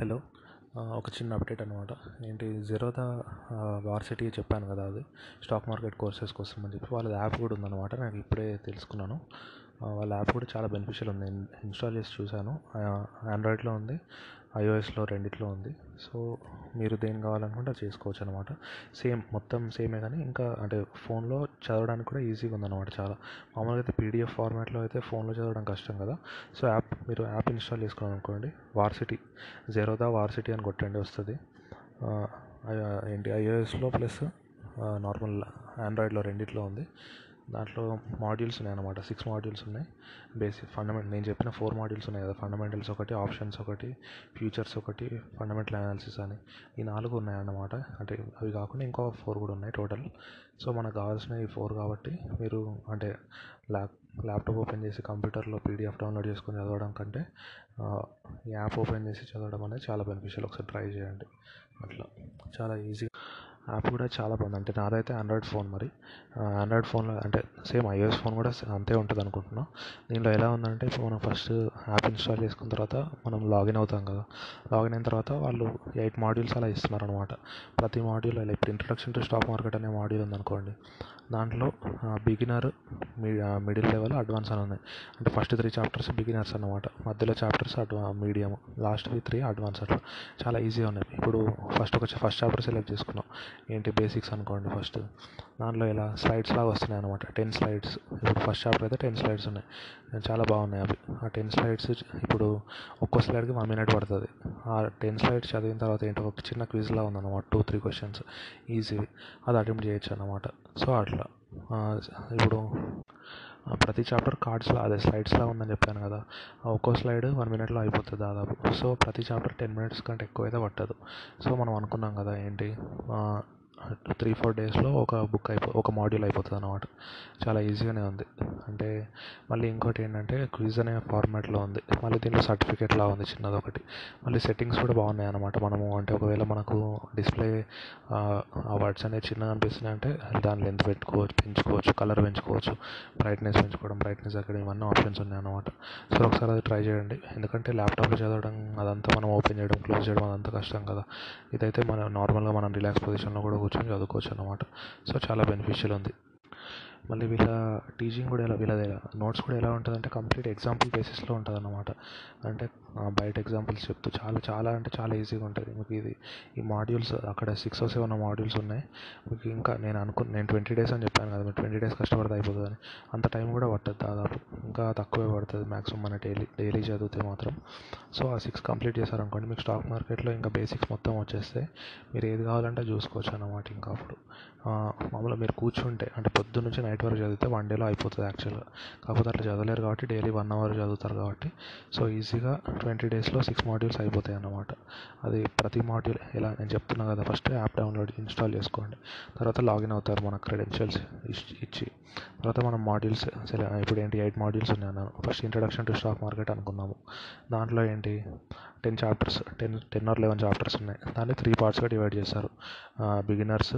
Hello. ఒక చిన్న update అనమాట ఏంటి జీరోదా వార్సిటీ చెప్పాను కదా అది. స్టాక్ మార్కెట్ కోర్సెస్ కోసం అని చెప్పి వాళ్ళది యాప్ కూడా ఉందన్నమాట. నాకు ఇప్పుడే తెలుసుకున్నాను. వాళ్ళ యాప్ కూడా చాలా బెనిఫిషియల్ ఉంది. ఇన్స్టాల్ చేసి చూశాను. ఆండ్రాయిడ్లో ఉంది ఐఓఎస్లో రెండిట్లో ఉంది. సో మీరు దేని కావాలనుకుంటే అది చేసుకోవచ్చు అనమాట సేమ్ మొత్తం సేమే కానీ ఇంకా అంటే ఫోన్లో చదవడానికి కూడా ఈజీగా ఉందన్నమాట చాలా. మామూలుగా అయితే పీడిఎఫ్ ఫార్మాట్లో అయితే ఫోన్లో చదవడం కష్టం కదా. సో యాప్ మీరు యాప్ ఇన్స్టాల్ చేసుకోవాలనుకోండి వార్సిటీ జెరోదా వార్సిటీ అని కొట్టండి వస్తుంది. ఏంటి ఐఓఎస్లో ప్లస్ నార్మల్ ఆండ్రాయిడ్లో రెండిట్లో ఉంది. దాంట్లో మాడ్యూల్స్ ఉన్నాయి అనమాట సిక్స్ మాడ్యూల్స్ ఉన్నాయి. బేసిక్ ఫండమెంటల్ నేను చెప్పిన ఫోర్ మాడ్యూల్స్ ఉన్నాయి కదా. ఫండమెంటల్స్ ఒకటి ఆప్షన్స్ ఒకటి ఫ్యూచర్స్ ఒకటి ఫండమెంటల్ అనాలిసిస్ అని. ఈ నాలుగు ఉన్నాయి అన్నమాట అంటే అవి కాకుండా ఇంకో ఫోర్ కూడా ఉన్నాయి టోటల్ సో మనకు కావాల్సినవి ఈ ఫోర్ కాబట్టి మీరు అంటే ల్యాప్ ల్యాప్టాప్ ఓపెన్ చేసి కంప్యూటర్లో పీడిఎఫ్ డౌన్లోడ్ చేసుకొని చదవడం కంటే ఈ యాప్ ఓపెన్ చేసి చదవడం అనేది చాలా బెనిఫిషియల్ ఒకసారి ట్రై చేయండి. అట్లా. చాలా ఈజీ యాప్ కూడా చాలా బాగుంది. అంటే నాదైతే ఆండ్రాయిడ్ ఫోన్ మరి. ఆండ్రాయిడ్ ఫోన్లో అంటే సేమ్ ఐఓఎస్ ఫోన్ కూడా అంతే ఉంటుంది అనుకుంటున్నా. దీనిలో ఎలా ఉందంటే ఇప్పుడు మనం ఫస్ట్ యాప్ ఇన్స్టాల్ చేసుకున్న తర్వాత మనం లాగిన్ అవుతాం కదా. లాగిన్ అయిన తర్వాత వాళ్ళు ఎయిట్ మాడ్యూల్స్ అలా ఇస్తున్నారు అనమాట ప్రతి మాడ్యూల్ అలా ఇప్పుడు ఇంట్రడక్షన్ టు స్టాక్ మార్కెట్ అనే మాడ్యూల్ ఉందనుకోండి. దాంట్లో బిగినర్ మిడిల్ లెవెల్ అడ్వాన్స్ అని ఉన్నాయి అంటే ఫస్ట్ త్రీ చాప్టర్స్ బిగినర్స్ అనమాట మధ్యలో చాప్టర్స్ అడ్వా మీడియం లాస్ట్ త్రీ అడ్వాన్స్ అట్లా. చాలా ఈజీగా ఉన్నాయి. ఇప్పుడు ఫస్ట్ ఒక ఫస్ట్ చాప్టర్ సెలెక్ట్ చేసుకున్నాం. ఏంటి బేసిక్స్ అనుకోండి ఫస్ట్ దాంట్లో ఇలా స్లైడ్స్ లాగా వస్తున్నాయి అనమాట టెన్ స్లైడ్స్ ఇప్పుడు ఫస్ట్ చాప్టర్ అయితే టెన్ స్లైడ్స్ ఉన్నాయి. చాలా బాగున్నాయి అవి. ఆ టెన్ స్లైడ్స్ ఇప్పుడు ఒక్కో స్లైడ్కి వన్ మినిట్ పడుతుంది. ఆ టెన్ స్లైడ్స్ చదివిన తర్వాత ఏంటో? ఒక చిన్న క్విజ్లా ఉందన్నమాట. టూ త్రీ క్వశ్చన్స్ ఈజీ అది అటెంప్ట్ చేయొచ్చు అన్నమాట. సో అట్లా. ఇప్పుడు ప్రతి చాప్టర్ కార్డ్స్లా అదే స్లైడ్స్లో ఉందని చెప్పాను కదా. ఒక్కో స్లైడ్ వన్ మినిట్లో అయిపోతుంది దాదాపు. సో ప్రతి చాప్టర్ టెన్ మినిట్స్ కంటే ఎక్కువ అయితే పట్టదు. సో మనం అనుకున్నాం కదా ఏంటి? త్రీ ఫోర్ డేస్లో ఒక బుక్ అయిపో ఒక మాడ్యూల్ అయిపోతుంది అనమాట చాలా ఈజీగానే ఉంది. అంటే మళ్ళీ ఇంకోటి ఏంటంటే క్విజ్ అనే ఫార్మాట్లో ఉంది. మళ్ళీ దీంట్లో సర్టిఫికేట్లా ఉంది చిన్నది ఒకటి మళ్ళీ సెట్టింగ్స్ కూడా బాగున్నాయి అనమాట మనము. అంటే ఒకవేళ మనకు డిస్ప్లే ఆ వర్డ్స్ అనేవి చిన్నగా అనిపిస్తున్నాయి అంటే దాని లెంత్ పెట్టుకోవచ్చు పెంచుకోవచ్చు కలర్ పెంచుకోవచ్చు బ్రైట్నెస్ పెంచుకోవడం బ్రైట్నెస్ అక్కడ ఇవన్నీ ఆప్షన్స్ ఉన్నాయి అనమాట సో ఒకసారి అది ట్రై చేయండి. ఎందుకంటే ల్యాప్టాప్లో చదవడం అదంతా మనం ఓపెన్ చేయడం క్లోజ్ చేయడం అదంతా కష్టం కదా. ఇదైతే మన నార్మల్గా మనం రిలాక్స్ పొజిషన్లో కూడా కూర్చొని చదువుకోవచ్చు అనమాట సో చాలా బెనిఫిషియల్ ఉంది. మళ్ళీ వీళ్ళ టీచింగ్ కూడా ఎలా వీళ్ళ నోట్స్ కూడా ఎలా ఉంటుందంటే కంప్లీట్ ఎగ్జాంపుల్ బేసిస్లో ఉంటుందన్నమాట. అంటే బయట ఎగ్జాంపుల్స్ చెప్తూ చాలా చాలా అంటే చాలా ఈజీగా ఉంటుంది మీకు ఇది ఈ మాడ్యూల్స్ అక్కడ సిక్స్ ఓ సెవెన్ మాడ్యూల్స్ ఉన్నాయి. మీకు ఇంకా నేను అనుకున్న నేను ట్వంటీ డేస్ అని చెప్పాను కదా మీరు ట్వంటీ డేస్ కష్టపడితే అయిపోతుందని. అంత టైం కూడా పట్టదు దాదాపు. ఇంకా తక్కువే పడుతుంది మ్యాక్సిమం మన డైలీ డైలీ చదివితే మాత్రం. సో ఆ సిక్స్ కంప్లీట్ చేశారనుకోండి మీకు స్టాక్ మార్కెట్లో ఇంకా బేసిక్స్ మొత్తం వచ్చేస్తే మీరు ఏది కావాలంటే చూసుకోవచ్చు అన్నమాట ఇంకా అప్పుడు. మామూలుగా మీరు కూర్చుంటే అంటే పొద్దు నుంచి నైట్ వరకు చదివితే వన్ డేలో అయిపోతుంది యాక్చువల్గా. కాకపోతే అట్లా చదవలేరు కాబట్టి డైలీ వన్ అవర్ చదువుతారు కాబట్టి. సో ఈజీగా ట్వంటీ డేస్లో సిక్స్ మాడ్యూల్స్ అయిపోతాయి అన్నమాట. అది ప్రతి మాడ్యూల్ ఎలా నేను చెప్తున్నా కదా ఫస్ట్ యాప్ డౌన్లోడ్ ఇన్స్టాల్ చేసుకోండి. తర్వాత లాగిన్ అవుతారు మన క్రెడెన్షియల్స్ ఇచ్చి. తర్వాత మనం మాడ్యూల్స్ ఇప్పుడు ఏంటి ఎయిట్ మాడ్యూల్స్ ఉన్నాయి అన్నాను. First introduction to stock market అనుకున్నాము. దాంట్లో ఏంటి? Ten chapters ten ten or eleven chapters ఉన్నాయి. దాన్ని త్రీ పార్ట్స్గా డివైడ్ చేశారు. బిగినర్స్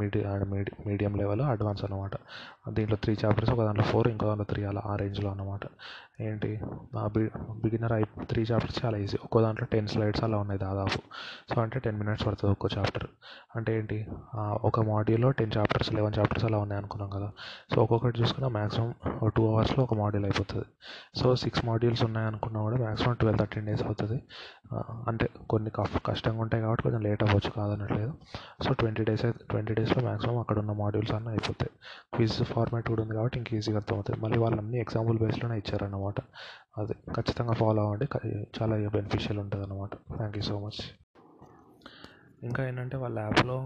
మీడియం మీడి మీడియం లెవెల్ అడ్వాన్స్ అనమాట దీంట్లో త్రీ చాప్టర్స్ ఒక దాంట్లో ఫోర్ ఇంకో దాంట్లో త్రీ అలా ఆ రేంజ్లో అనమాట ఏంటి? బిగినర్ అయి త్రీ చాప్టర్స్ చాలా ఈజీ ఒక్కో దాంట్లో టెన్ స్లైడ్స్ అలా ఉన్నాయి దాదాపు. సో అంటే టెన్ మినిట్స్ పడుతుంది ఒక్కో చాప్టర్ అంటే ఏంటి? ఒక మాడ్యూల్లో టెన్ చాప్టర్స్ లెవెన్ చాప్టర్స్ అలా ఉన్నాయి అనుకున్నాం కదా. సో ఒక్కొక్కటి చూసుకున్న మ్యాక్సిమం టూ అవర్స్లో ఒక మాడ్యూల్ అయిపోతుంది. సో సిక్స్ మాడ్యూల్స్ ఉన్నాయి అనుకున్నా కూడా మ్యాక్సిమం ట్వెల్వ్ థర్టీన్ డేస్ అవుతుంది. అంటే కొన్ని కష్టంగా ఉంటాయి కాబట్టి కొంచెం లేట్ అవ్వచ్చు కాదనట్లేదు. సో ట్వంటీ డేస్ అయితే ట్వంటీ డేస్లో మ్యాక్సిమం అక్కడ ఉన్న మాడ్యూల్స్ అన్నీ అయిపోతాయి. క్విజ్ ఫార్మాట్ కూడా ఉంది కాబట్టి ఇంక ఈజీగా అర్థమవుతుంది మళ్ళీ వాళ్ళు అన్ని ఎగ్జాంపుల్ బేస్లోనే ఇచ్చారన్నమాట. అది ఖచ్చితంగా ఫాలో అవ్వండి. చాలా బెనిఫిషియల్ ఉంటుంది అనమాట థ్యాంక్ యూ సో మచ్ ఇంకా ఏంటంటే వాళ్ళ యాప్లో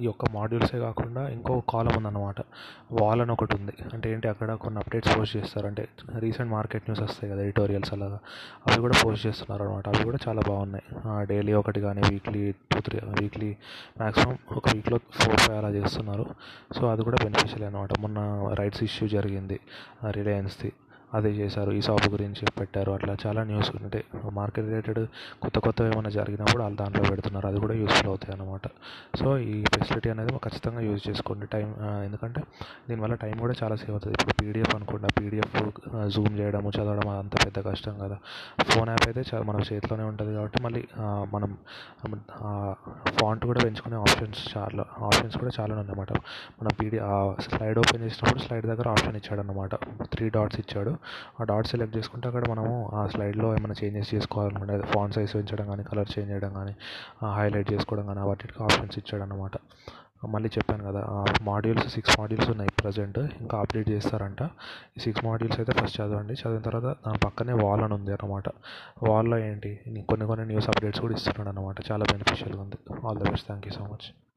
ఈ యొక్క మాడ్యూల్సే కాకుండా ఇంకో కాలం ఉందన్నమాట. వాల్ అని ఒకటి ఉంది. అంటే ఏంటి అక్కడ కొన్ని అప్డేట్స్ పోస్ట్ చేస్తారు. అంటే రీసెంట్ మార్కెట్ న్యూస్ వస్తాయి కదా ఎడిటోరియల్స్ అలాగా. అవి కూడా పోస్ట్ చేస్తున్నారు అనమాట అవి కూడా చాలా బాగున్నాయి. డైలీ ఒకటి కానీ weekly two three weekly maximum ఒక వీక్లో ఫోర్ ఫైవ్ అలా చేస్తున్నారు. సో అది కూడా బెనిఫిషియల్ అనమాట మొన్న రైట్స్ ఇష్యూ జరిగింది రిలయన్స్ది. అది చేశారు ఈ షాప్ గురించి పెట్టారు అట్లా చాలా న్యూస్ అంటే మార్కెట్ రిలేటెడ్ కొత్త కొత్తవి ఏమైనా జరిగినప్పుడు వాళ్ళు దాంట్లో పెడుతున్నారు అది కూడా యూస్ఫుల్ అవుతాయి అన్నమాట. సో ఈ ఫెసిలిటీ అనేది ఖచ్చితంగా యూజ్ చేసుకోండి. టైం ఎందుకంటే దీనివల్ల టైం కూడా చాలా సేవ్ అవుతుంది. ఇప్పుడు పీడిఎఫ్ అనుకోండి ఆ పీడిఎఫ్ జూమ్ చేయడము చదవడం అంత పెద్ద కష్టం కదా. ఫోన్ యాప్ అయితే చాలా మన చేతిలోనే ఉంటుంది కాబట్టి మళ్ళీ మనం ఫాంట్ కూడా పెంచుకునే ఆప్షన్స్ చాలా ఆప్షన్స్ కూడా చాలా ఉన్నాయన్నమాట మనం పీడి స్లైడ్ ఓపెన్ చేసినప్పుడు స్లైడ్ దగ్గర ఆప్షన్ ఇచ్చాడు అనమాట త్రీ డాట్స్ ఇచ్చాడు. ఆ డాట్ సెలెక్ట్ చేసుకుంటే అక్కడ మనము ఆ స్లైడ్లో ఏమైనా చేంజెస్ చేసుకోవాలనుకుంటే ఫాంట్ సైజ్ పెంచడం కానీ కలర్ చేంజ్ చేయడం కానీ హైలైట్ చేసుకోవడం కానీ వాటికి ఆప్షన్స్ ఇచ్చాడు అన్నమాట మళ్ళీ చెప్పాను కదా మాడ్యూల్స్ సిక్స్ మాడ్యూల్స్ ఉన్నాయి ప్రజెంట్ ఇంకా అప్డేట్ చేస్తారంట. ఈ సిక్స్ మాడ్యూల్స్ అయితే ఫస్ట్ చదవండి. చదివిన తర్వాత దాని పక్కనే వాల్ అని ఉంది అనమాట వాల్లో ఏంటి? కొన్ని కొన్ని న్యూస్ అప్డేట్స్ కూడా ఇస్తున్నాడు అనమాట చాలా బెనిఫిషియల్గా ఉంది. All the best. Thank you so much.